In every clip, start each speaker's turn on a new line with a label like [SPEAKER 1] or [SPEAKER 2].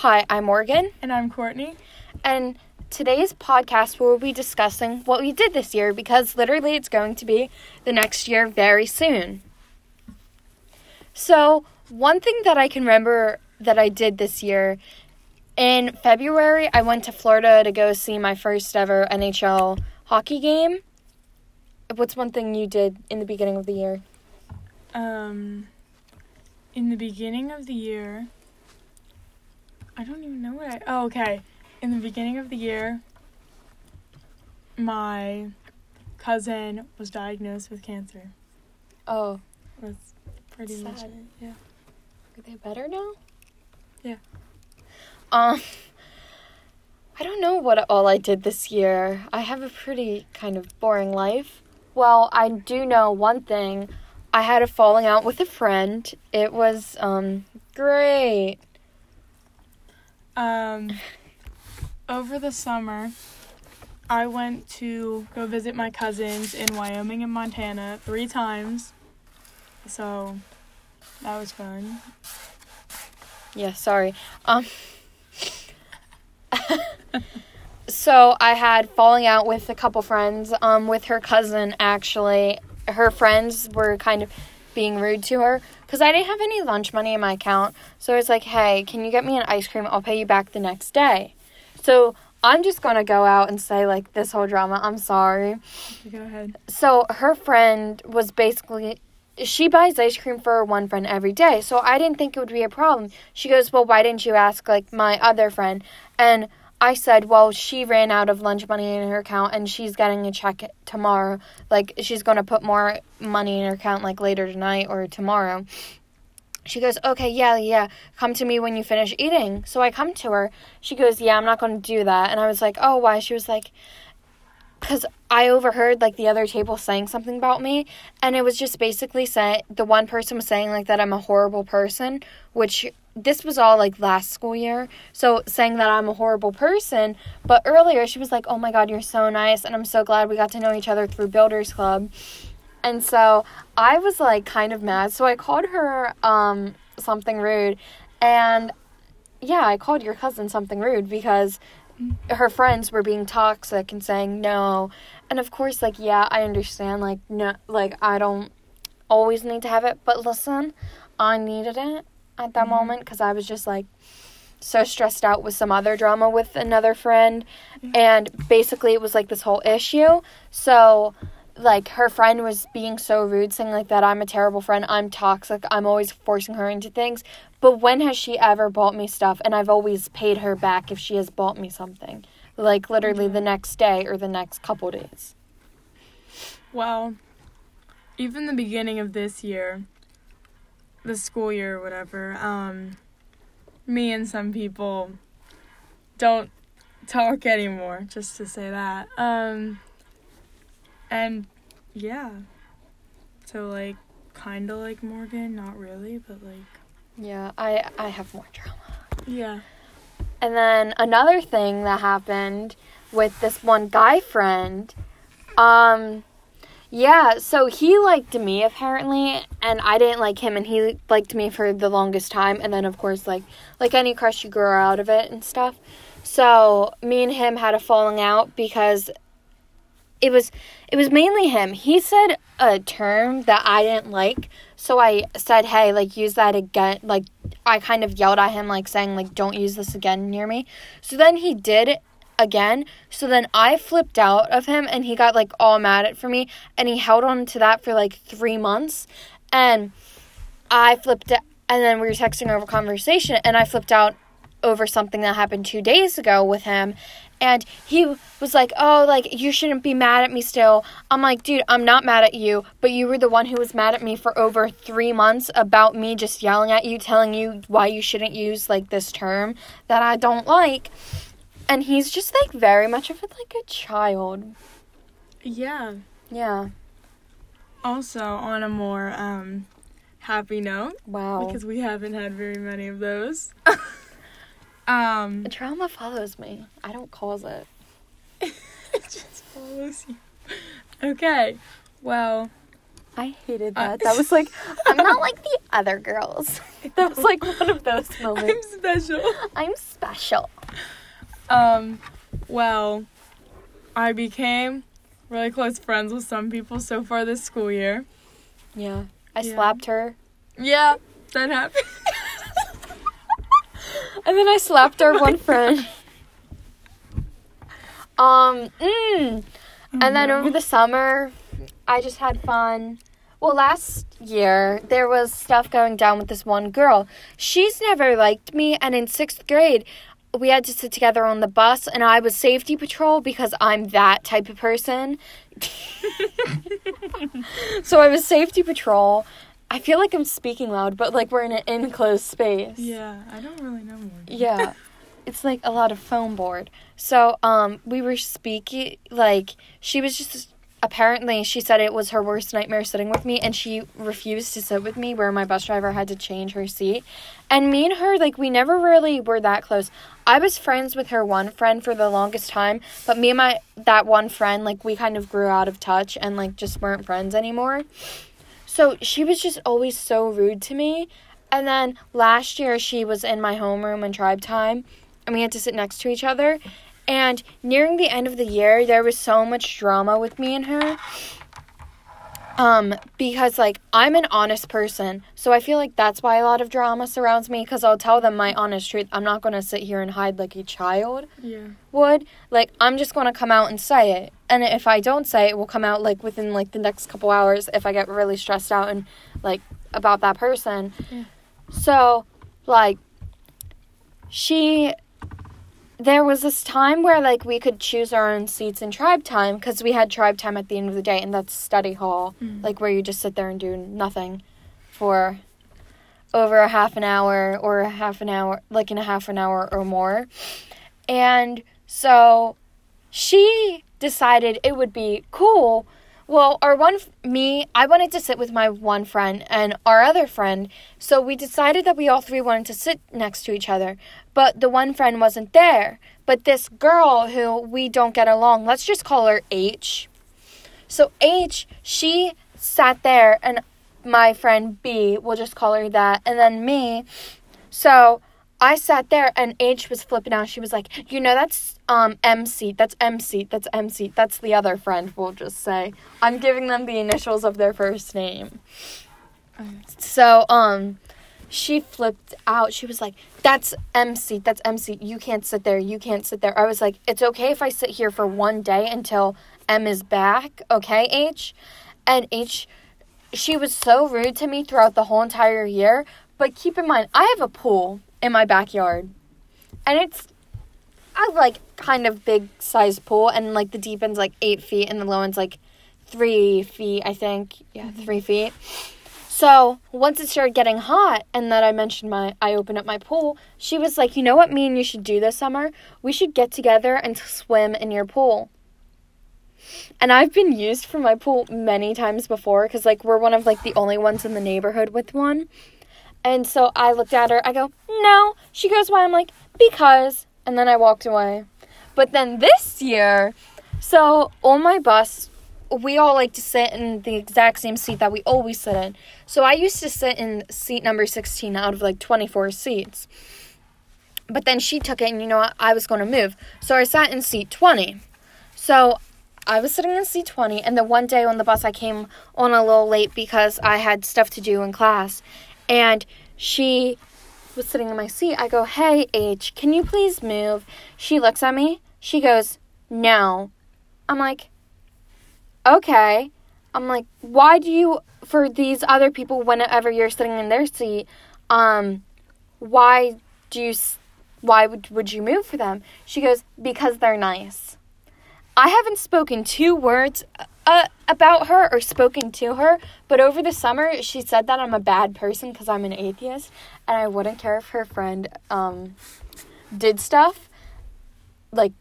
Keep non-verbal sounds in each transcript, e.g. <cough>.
[SPEAKER 1] Hi, I'm Morgan,
[SPEAKER 2] And I'm Courtney.
[SPEAKER 1] and today's podcast we'll be discussing what we did this year because literally it's going to be the next year very soon. So, one thing that I can remember that I did this year in February, I went to Florida to go see my first ever NHL hockey game. What's one thing you did in the beginning of the year?
[SPEAKER 2] Um, in the beginning of the year, I don't even know what I. Oh, okay. In the beginning of the year, my cousin was diagnosed with cancer.
[SPEAKER 1] Oh,
[SPEAKER 2] That's pretty much
[SPEAKER 1] Sad.
[SPEAKER 2] it. Yeah.
[SPEAKER 1] Are they better now?
[SPEAKER 2] Yeah.
[SPEAKER 1] Um I don't know what all I did this year. I have a pretty kind of boring life. Well, I do know one thing. I had a falling out with a friend. It was um great.
[SPEAKER 2] Um, over the summer, I went to go visit my cousins in Wyoming and Montana three times. So, that was fun.
[SPEAKER 1] Yeah, sorry. Um So I had falling out with a couple friends, um, with her cousin actually. Her friends were kind of being rude to her because I didn't have any lunch money in my account. So I was like, hey, can you get me an ice cream? I'll pay you back the next day. So I'm just gonna go out and say like this whole drama. I'm sorry.
[SPEAKER 2] Go ahead.
[SPEAKER 1] So her friend was basically she buys ice cream for her one friend every day. So I didn't think it would be a problem. She goes, "Well, why didn't you ask like my other friend?" And I said, "Well, she ran out of lunch money in her account and she's getting a check tomorrow. Like she's going to put more money in her account like later tonight or tomorrow." She goes, "Okay, yeah, yeah. Come to me when you finish eating." So I come to her. She goes, "Yeah, I'm not going to do that." And I was like, "Oh, why?" She was like, because I overheard like the other table saying something about me, and it was just basically saying the one person was saying like that I'm a horrible person, which this was all like last school year. So saying that I'm a horrible person, but earlier she was like, "Oh my god, you're so nice," and I'm so glad we got to know each other through Builders Club. And so I was like kind of mad. So I called her um something rude, and yeah, I called your cousin something rude because her friends were being toxic and saying no. And of course, like, yeah, I understand. Like, no, like, I don't always need to have it. But listen, I needed it at that
[SPEAKER 2] Mhm.
[SPEAKER 1] moment because I was just like so stressed out with some other drama with another friend.
[SPEAKER 2] Yeah.
[SPEAKER 1] And basically, it was like this whole issue. So, like, her friend was being so rude, saying, like, that I'm a terrible friend, I'm toxic, I'm always forcing her into things. But when has she ever bought me stuff? And I've always paid her back if she has bought me something. Like literally the next day or the next couple days.
[SPEAKER 2] Well, even the beginning of this year, the school year or whatever, um, me and some people don't talk anymore, just to say that. Um, and yeah. So, like, kind of like Morgan, not really, but like,
[SPEAKER 1] Yeah, I I have more drama.
[SPEAKER 2] yeah.
[SPEAKER 1] And then another thing that happened with this one guy friend, um, yeah, so he liked me apparently, and I didn't like him, and he liked me for the longest time, and then of course, like like any crush, you grow out of it and stuff. So me and him had a falling out because it was it was mainly him. He said a term that I didn't like, so I said, "Hey, like use that again." Like I kind of yelled at him, like saying, "Like don't use this again near me." So then he did again. So then I flipped out of him, and he got like all mad at for me, and he held on to that for like three months, and I flipped it, and then we were texting over conversation, and I flipped out over something that happened two days ago with him. And he was like, Oh, like, you shouldn't be mad at me still. I'm like, Dude, I'm not mad at you, but you were the one who was mad at me for over three months about me just yelling at you, telling you why you shouldn't use, like, this term that I don't like. And he's just, like, very much of, like, a child.
[SPEAKER 2] Yeah.
[SPEAKER 1] Yeah.
[SPEAKER 2] Also, on a more um happy note,
[SPEAKER 1] Wow.
[SPEAKER 2] because we haven't had very many of those. <laughs> um,
[SPEAKER 1] Trauma follows me. I don't cause it. <laughs>
[SPEAKER 2] it just follows you. Okay. Well,
[SPEAKER 1] I hated
[SPEAKER 2] Uh,
[SPEAKER 1] that. that was like, <laughs> I'm not like the other girls. that was like one of those moments.
[SPEAKER 2] I'm special.
[SPEAKER 1] I'm special.
[SPEAKER 2] Um, well, I became really close friends with some people so far this school year.
[SPEAKER 1] Yeah. I
[SPEAKER 2] Yeah.
[SPEAKER 1] slapped her.
[SPEAKER 2] Yeah, that happened. <laughs>
[SPEAKER 1] And then I slapped our one friend. Um, mm. And then over the summer, I just had fun. Well, last year, there was stuff going down with this one girl. She's never liked me, and in sixth grade, we had to sit together on the bus, and I was safety patrol because I'm that type of person. <laughs> so I was safety patrol. I feel like I'm speaking loud, but like we're in an enclosed space.
[SPEAKER 2] yeah, I don't really know more.
[SPEAKER 1] Yeah. It's like a lot of foam board. So, um, we were speaking, like, she was just, apparently, she said it was her worst nightmare sitting with me, and she refused to sit with me, where my bus driver had to change her seat. And me and her, like, we never really were that close. I was friends with her one friend for the longest time, but me and my, that one friend, like, we kind of grew out of touch and, like, just weren't friends anymore. So she was just always so rude to me. And then last year she was in my homeroom in tribe time and we had to sit next to each other. And nearing the end of the year, there was so much drama with me and her. Um, because like I'm an honest person, so I feel like that's why a lot of drama surrounds me. Because I'll tell them my honest truth. I'm not gonna sit here and hide like a child
[SPEAKER 2] Yeah.
[SPEAKER 1] would. Like I'm just gonna come out and say it. And if I don't say it, it will come out like within like the next couple hours if I get really stressed out and like about that person.
[SPEAKER 2] Yeah.
[SPEAKER 1] So, like she there was this time where like we could choose our own seats in tribe time because we had tribe time at the end of the day and that's study hall
[SPEAKER 2] Mm.
[SPEAKER 1] like where you just sit there and do nothing for over a half an hour or a half an hour like in a half an hour or more and so she decided it would be cool well our one me i wanted to sit with my one friend and our other friend so we decided that we all three wanted to sit next to each other but the one friend wasn't there. But this girl who we don't get along let's just call her h. So h she sat there and my friend b we'll just call her that and then me. So I sat there and H was flipping out. She was like, "You know, that's um M seat. That's M seat. That's M seat. That's the other friend." We'll just say I'm giving them the initials of their first name. So um, she flipped out. She was like, "That's M seat. That's M seat. You can't sit there. You can't sit there." I was like, "It's okay if I sit here for one day until M is back, okay, H?" And H, she was so rude to me throughout the whole entire year. But keep in mind, I have a pool in my backyard, and it's I like kind of big size pool, and like the deep end's like eight feet, and the low end's like three feet, I think. Yeah, mm-hmm. three feet. So once it started getting hot, and that I mentioned my I opened up my pool, she was like, "You know what? Me and you should do this summer. We should get together and swim in your pool." And I've been used for my pool many times before because like we're one of like the only ones in the neighborhood with one. And so I looked at her. I go, "No." She goes, "Why?" I'm like, "Because." And then I walked away. But then this year, so on my bus, we all like to sit in the exact same seat that we always sit in. So I used to sit in seat number 16 out of like 24 seats. But then she took it, and you know what? I was going to move. So I sat in seat 20. So I was sitting in seat 20, and the one day on the bus, I came on a little late because I had stuff to do in class. And she was sitting in my seat. I go, Hey, H, can you please move? She looks at me. She goes, No. I'm like, Okay. I'm like, Why do you, for these other people, whenever you're sitting in their seat, um, why do you, why would, would you move for them? She goes, Because they're nice. I haven't spoken two words uh, about her or spoken to her, but over the summer she said that I'm a bad person because I'm an atheist, and I wouldn't care if her friend um, did stuff like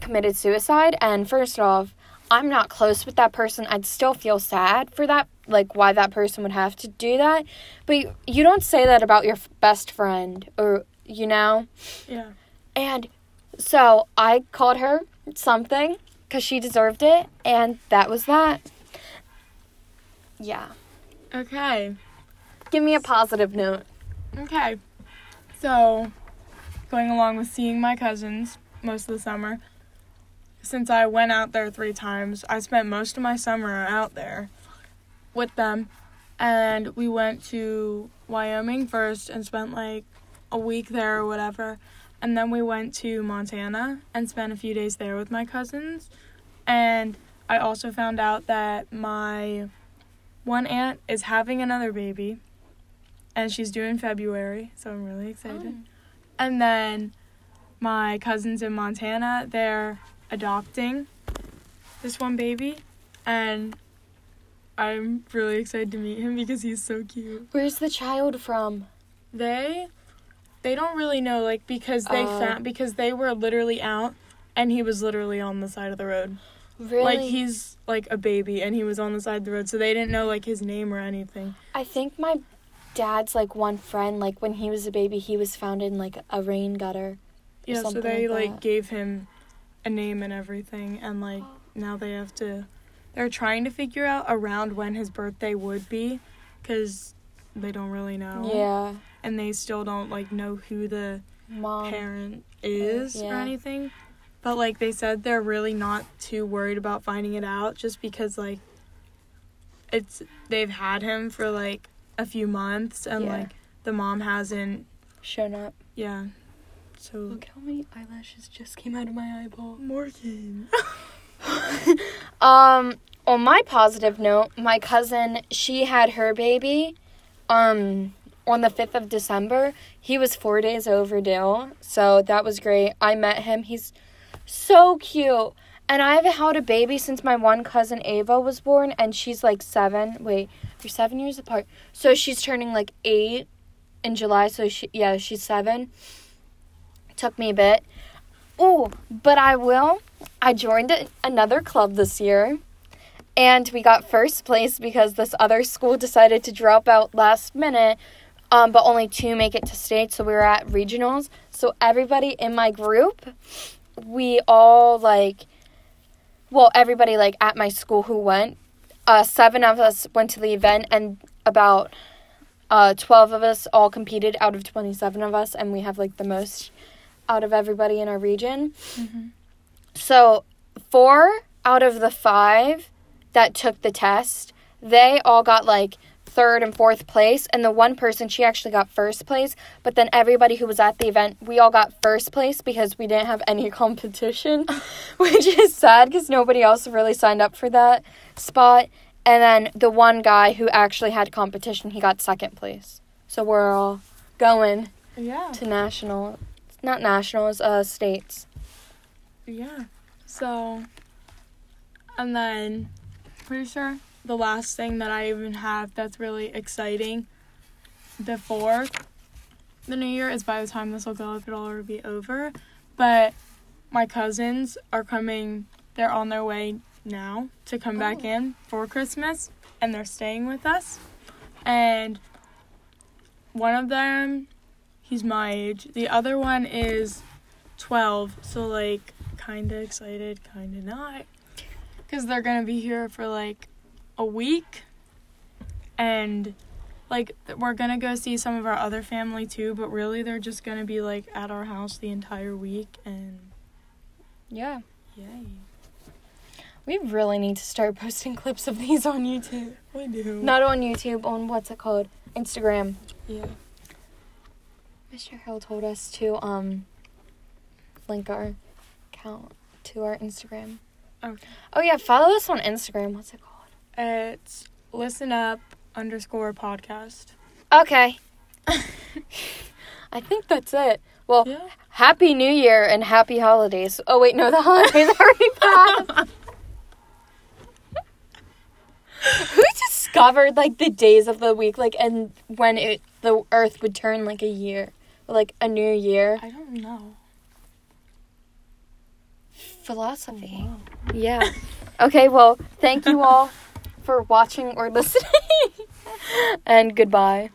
[SPEAKER 1] committed suicide. And first off, I'm not close with that person. I'd still feel sad for that, like why that person would have to do that. But you, you don't say that about your f- best friend, or you know.
[SPEAKER 2] Yeah.
[SPEAKER 1] And so I called her something because she deserved it, and that was that. Yeah.
[SPEAKER 2] Okay.
[SPEAKER 1] Give me a positive note.
[SPEAKER 2] Okay. So, going along with seeing my cousins most of the summer, since I went out there three times, I spent most of my summer out there with them. And we went to Wyoming first and spent like a week there or whatever. And then we went to Montana and spent a few days there with my cousins. And I also found out that my one aunt is having another baby and she's due in February, so I'm really excited. Oh. And then my cousins in Montana, they're adopting this one baby and I'm really excited to meet him because he's so cute.
[SPEAKER 1] Where's the child from?
[SPEAKER 2] They they don't really know like because they
[SPEAKER 1] Oh.
[SPEAKER 2] found because they were literally out and he was literally on the side of the road.
[SPEAKER 1] Really?
[SPEAKER 2] Like he's like a baby and he was on the side of the road so they didn't know like his name or anything.
[SPEAKER 1] I think my dad's like one friend, like when he was a baby, he was found in like a rain gutter.
[SPEAKER 2] Yeah, so they
[SPEAKER 1] like
[SPEAKER 2] like gave him a name and everything and like now they have to they're trying to figure out around when his birthday would be cuz they don't really know.
[SPEAKER 1] Yeah.
[SPEAKER 2] And they still don't like know who the
[SPEAKER 1] Mom.
[SPEAKER 2] parent is or anything. But like they said they're really not too worried about finding it out just because like it's they've had him for like a few months and
[SPEAKER 1] Yeah.
[SPEAKER 2] like the mom hasn't
[SPEAKER 1] Shown up.
[SPEAKER 2] yeah. So look
[SPEAKER 1] how many eyelashes just came out of my eyeball.
[SPEAKER 2] Morgan. <laughs>
[SPEAKER 1] Um, on my positive note, my cousin, she had her baby um on the 5th of December. He was 4 days overdue. So that was great. I met him. He's so cute. And I haven't held a baby since my one cousin Ava was born and she's like 7. Wait, we're 7 years apart. So she's turning like 8 in July, so she yeah, she's 7. Took me a bit. Oh, but I will. I joined another club this year. And we got first place because this other school decided to drop out last minute. Um, but only two make it to state, so we were at regionals. So everybody in my group, we all like, well, everybody like at my school who went, uh, seven of us went to the event, and about uh, 12 of us all competed out of 27 of us, and we have like the most out of everybody in our region. So, four out of the five that took the test, they all got like third and fourth place. And the one person, she actually got first place. But then everybody who was at the event, we all got first place because we didn't have any <laughs> competition, <laughs> which is sad because nobody else really signed up for that spot. And then the one guy who actually had competition, he got second place. So we're all going
[SPEAKER 2] Yeah.
[SPEAKER 1] to national, not nationals, uh, states.
[SPEAKER 2] Yeah. So, and then, pretty sure the last thing that I even have that's really exciting before the new year is by the time this will go up, it'll already be over. But my cousins are coming, they're on their way now to come back
[SPEAKER 1] Oh.
[SPEAKER 2] in for Christmas, and they're staying with us. And one of them, he's my age, the other one is 12, so like kind of excited, kind of not. Because they're to be here for like a week. And like we're to go see some of our other family too, but really they're just to be like at our house the entire week. And
[SPEAKER 1] Yeah.
[SPEAKER 2] yay.
[SPEAKER 1] We really need to start <laughs> posting clips of these on YouTube.
[SPEAKER 2] We do.
[SPEAKER 1] Not on YouTube, on what's it called? Instagram.
[SPEAKER 2] Yeah.
[SPEAKER 1] Mr. Hill told us to um link our account to our Instagram.
[SPEAKER 2] Okay.
[SPEAKER 1] Oh yeah, follow us on Instagram. What's it called?
[SPEAKER 2] It's listen up underscore podcast.
[SPEAKER 1] Okay. <laughs> I think that's it. Well,
[SPEAKER 2] Yeah.
[SPEAKER 1] happy New Year and happy holidays. Oh wait, no, the holidays are already <laughs> passed. Who discovered like the days of the week, like and when it the Earth would turn like a year, like a new year?
[SPEAKER 2] I don't know.
[SPEAKER 1] Philosophy. Oh, yeah. Okay. Well, thank you all for watching or listening, <laughs> and goodbye.